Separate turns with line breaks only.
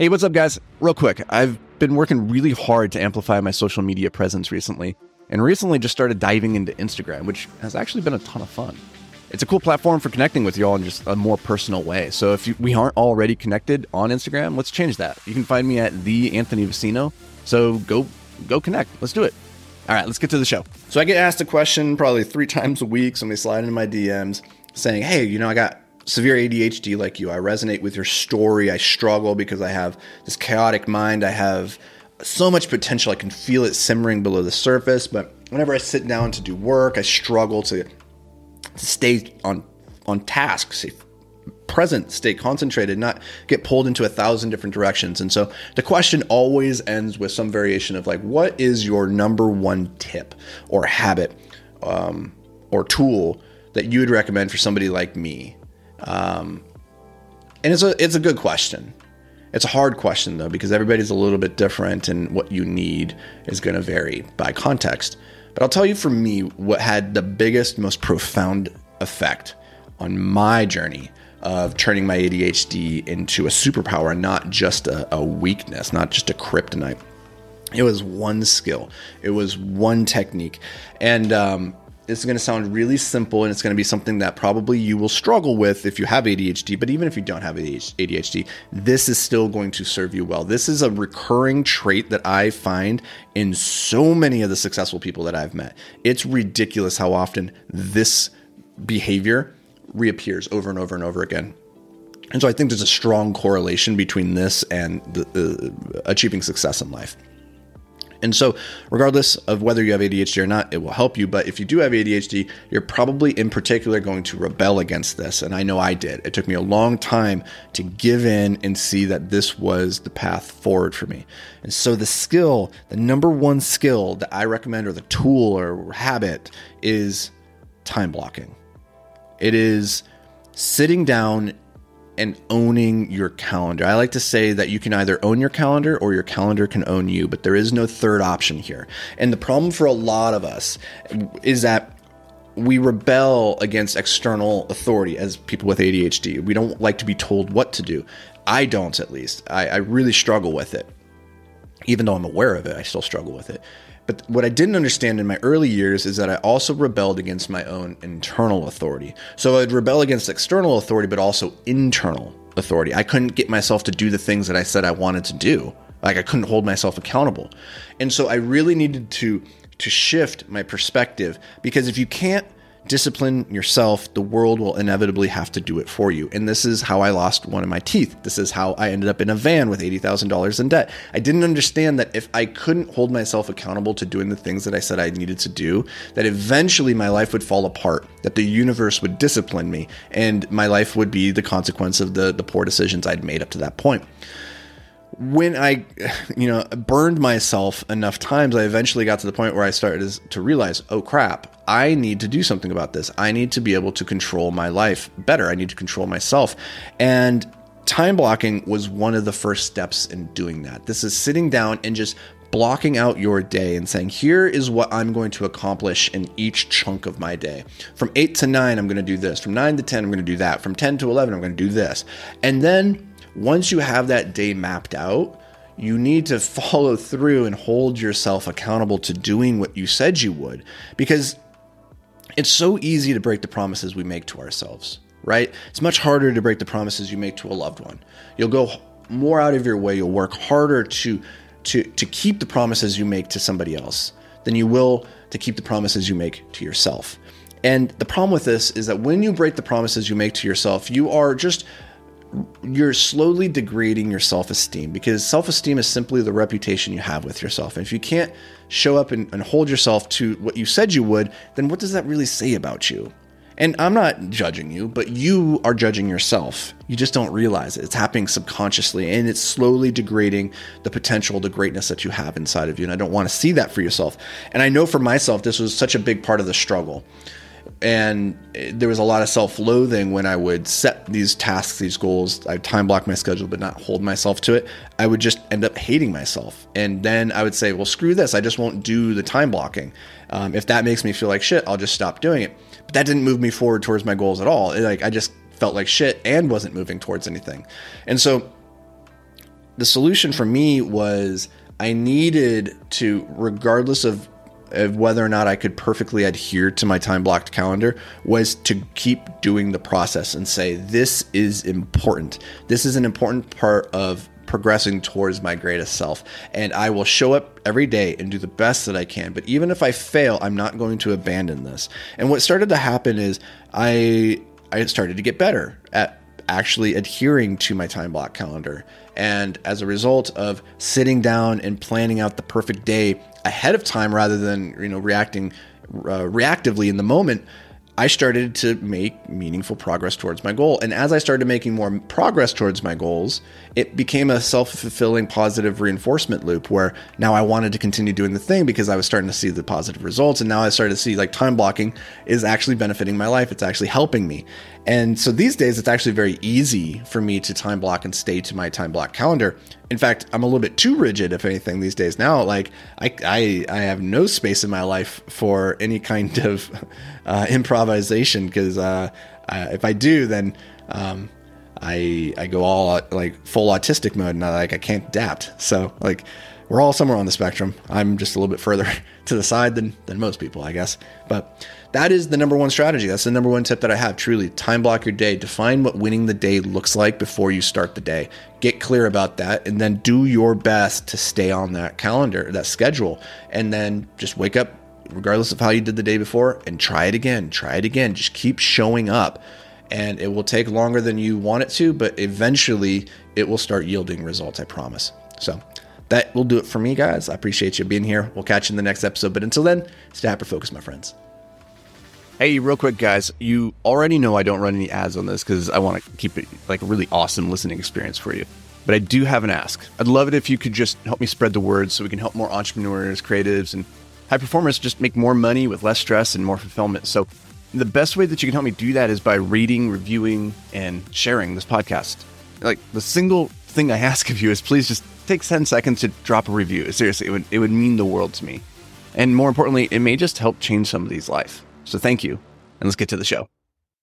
Hey, what's up, guys? Real quick, I've been working really hard to amplify my social media presence recently, and recently just started diving into Instagram, which has actually been a ton of fun. It's a cool platform for connecting with you all in just a more personal way. So if you, we aren't already connected on Instagram, let's change that. You can find me at the Anthony Vicino. So go go connect. Let's do it. All right, let's get to the show. So I get asked a question probably three times a week. Somebody slide into my DMs saying, "Hey, you know, I got severe ADHD like you. I resonate with your story. I struggle because I have this chaotic mind. I have so much potential. I can feel it simmering below the surface. But whenever I sit down to do work, I struggle to, stay on on task, stay present, stay concentrated, not get pulled into a thousand different directions. And so the question always ends with some variation of like, what is your number one tip or habit um, or tool that you would recommend for somebody like me um, and it's a it's a good question. It's a hard question though because everybody's a little bit different and what you need is going to vary by context. But I'll tell you for me what had the biggest most profound effect on my journey of turning my ADHD into a superpower and not just a, a weakness, not just a kryptonite. It was one skill. It was one technique. And um, it's going to sound really simple and it's going to be something that probably you will struggle with if you have ADHD. But even if you don't have ADHD, this is still going to serve you well. This is a recurring trait that I find in so many of the successful people that I've met. It's ridiculous how often this behavior reappears over and over and over again. And so I think there's a strong correlation between this and the, achieving success in life. And so, regardless of whether you have ADHD or not, it will help you. But if you do have ADHD, you're probably in particular going to rebel against this. And I know I did. It took me a long time to give in and see that this was the path forward for me. And so, the skill, the number one skill that I recommend, or the tool or habit, is time blocking. It is sitting down and owning your calendar. I like to say that you can either own your calendar or your calendar can own you, but there is no third option here. And the problem for a lot of us is that we rebel against external authority as people with ADHD. We don't like to be told what to do. I don't, at least. I, I really struggle with it. Even though I'm aware of it, I still struggle with it. But what I didn't understand in my early years is that I also rebelled against my own internal authority. So I'd rebel against external authority, but also internal authority. I couldn't get myself to do the things that I said I wanted to do. Like I couldn't hold myself accountable. And so I really needed to to shift my perspective because if you can't discipline yourself, the world will inevitably have to do it for you. And this is how I lost one of my teeth. This is how I ended up in a van with $80,000 in debt. I didn't understand that if I couldn't hold myself accountable to doing the things that I said I needed to do, that eventually my life would fall apart, that the universe would discipline me, and my life would be the consequence of the, the poor decisions I'd made up to that point when I, you know, burned myself enough times, I eventually got to the point where I started to realize, oh crap, I need to do something about this. I need to be able to control my life better. I need to control myself. And time blocking was one of the first steps in doing that. This is sitting down and just blocking out your day and saying, here is what I'm going to accomplish in each chunk of my day. From 8 to 9, I'm going to do this. From 9 to 10, I'm going to do that. From 10 to 11, I'm going to do this. And then once you have that day mapped out, you need to follow through and hold yourself accountable to doing what you said you would because it's so easy to break the promises we make to ourselves, right? It's much harder to break the promises you make to a loved one. You'll go more out of your way, you'll work harder to to to keep the promises you make to somebody else than you will to keep the promises you make to yourself. And the problem with this is that when you break the promises you make to yourself, you are just you're slowly degrading your self esteem because self esteem is simply the reputation you have with yourself. And if you can't show up and, and, hold yourself to what you said you would, then what does that really say about you? And I'm not judging you, but you are judging yourself. You just don't realize it. It's happening subconsciously and it's slowly degrading the potential, the greatness that you have inside of you. And I don't want to see that for yourself. And I know for myself, this was such a big part of the struggle and there was a lot of self-loathing when I would set these tasks, these goals. I time block my schedule, but not hold myself to it. I would just end up hating myself, and then I would say, "Well, screw this! I just won't do the time blocking. Um, if that makes me feel like shit, I'll just stop doing it." But that didn't move me forward towards my goals at all. It, like I just felt like shit and wasn't moving towards anything, and so the solution for me was I needed to, regardless of, of whether or not I could perfectly adhere to my time blocked calendar, was to keep doing the process and say, this is important. This is an important part of progressing towards my greatest self. And I will show up every day and do the best that I can. But even if I fail, I'm not going to abandon this. And what started to happen is I I started to get better at actually adhering to my time block calendar. And as a result of sitting down and planning out the perfect day ahead of time rather than, you know, reacting uh, reactively in the moment, I started to make meaningful progress towards my goal. And as I started making more progress towards my goals, it became a self fulfilling positive reinforcement loop where now I wanted to continue doing the thing because I was starting to see the positive results. And now I started to see like time blocking is actually benefiting my life, it's actually helping me. And so these days, it's actually very easy for me to time block and stay to my time block calendar. In fact, I'm a little bit too rigid, if anything, these days now. Like, I, I, I have no space in my life for any kind of uh, improvisation because uh, if I do, then um, I, I go all like full autistic mode and I, like I can't adapt. So, like, we're all somewhere on the spectrum. I'm just a little bit further to the side than, than most people, I guess. But that is the number one strategy. That's the number one tip that I have. Truly, time block your day. Define what winning the day looks like before you start the day. Get clear about that, and then do your best to stay on that calendar, that schedule, and then just wake up, regardless of how you did the day before, and try it again. Try it again. Just keep showing up, and it will take longer than you want it to, but eventually it will start yielding results. I promise. So. That will do it for me, guys. I appreciate you being here. We'll catch you in the next episode. But until then, stay hyper focused, my friends. Hey, real quick, guys. You already know I don't run any ads on this because I want to keep it like a really awesome listening experience for you. But I do have an ask. I'd love it if you could just help me spread the word so we can help more entrepreneurs, creatives, and high performers just make more money with less stress and more fulfillment. So, the best way that you can help me do that is by reading, reviewing, and sharing this podcast. Like, the single thing I ask of you is please just take 10 seconds to drop a review. Seriously, it would, it would mean the world to me. And more importantly, it may just help change somebody's life. So thank you, and let's get to the show.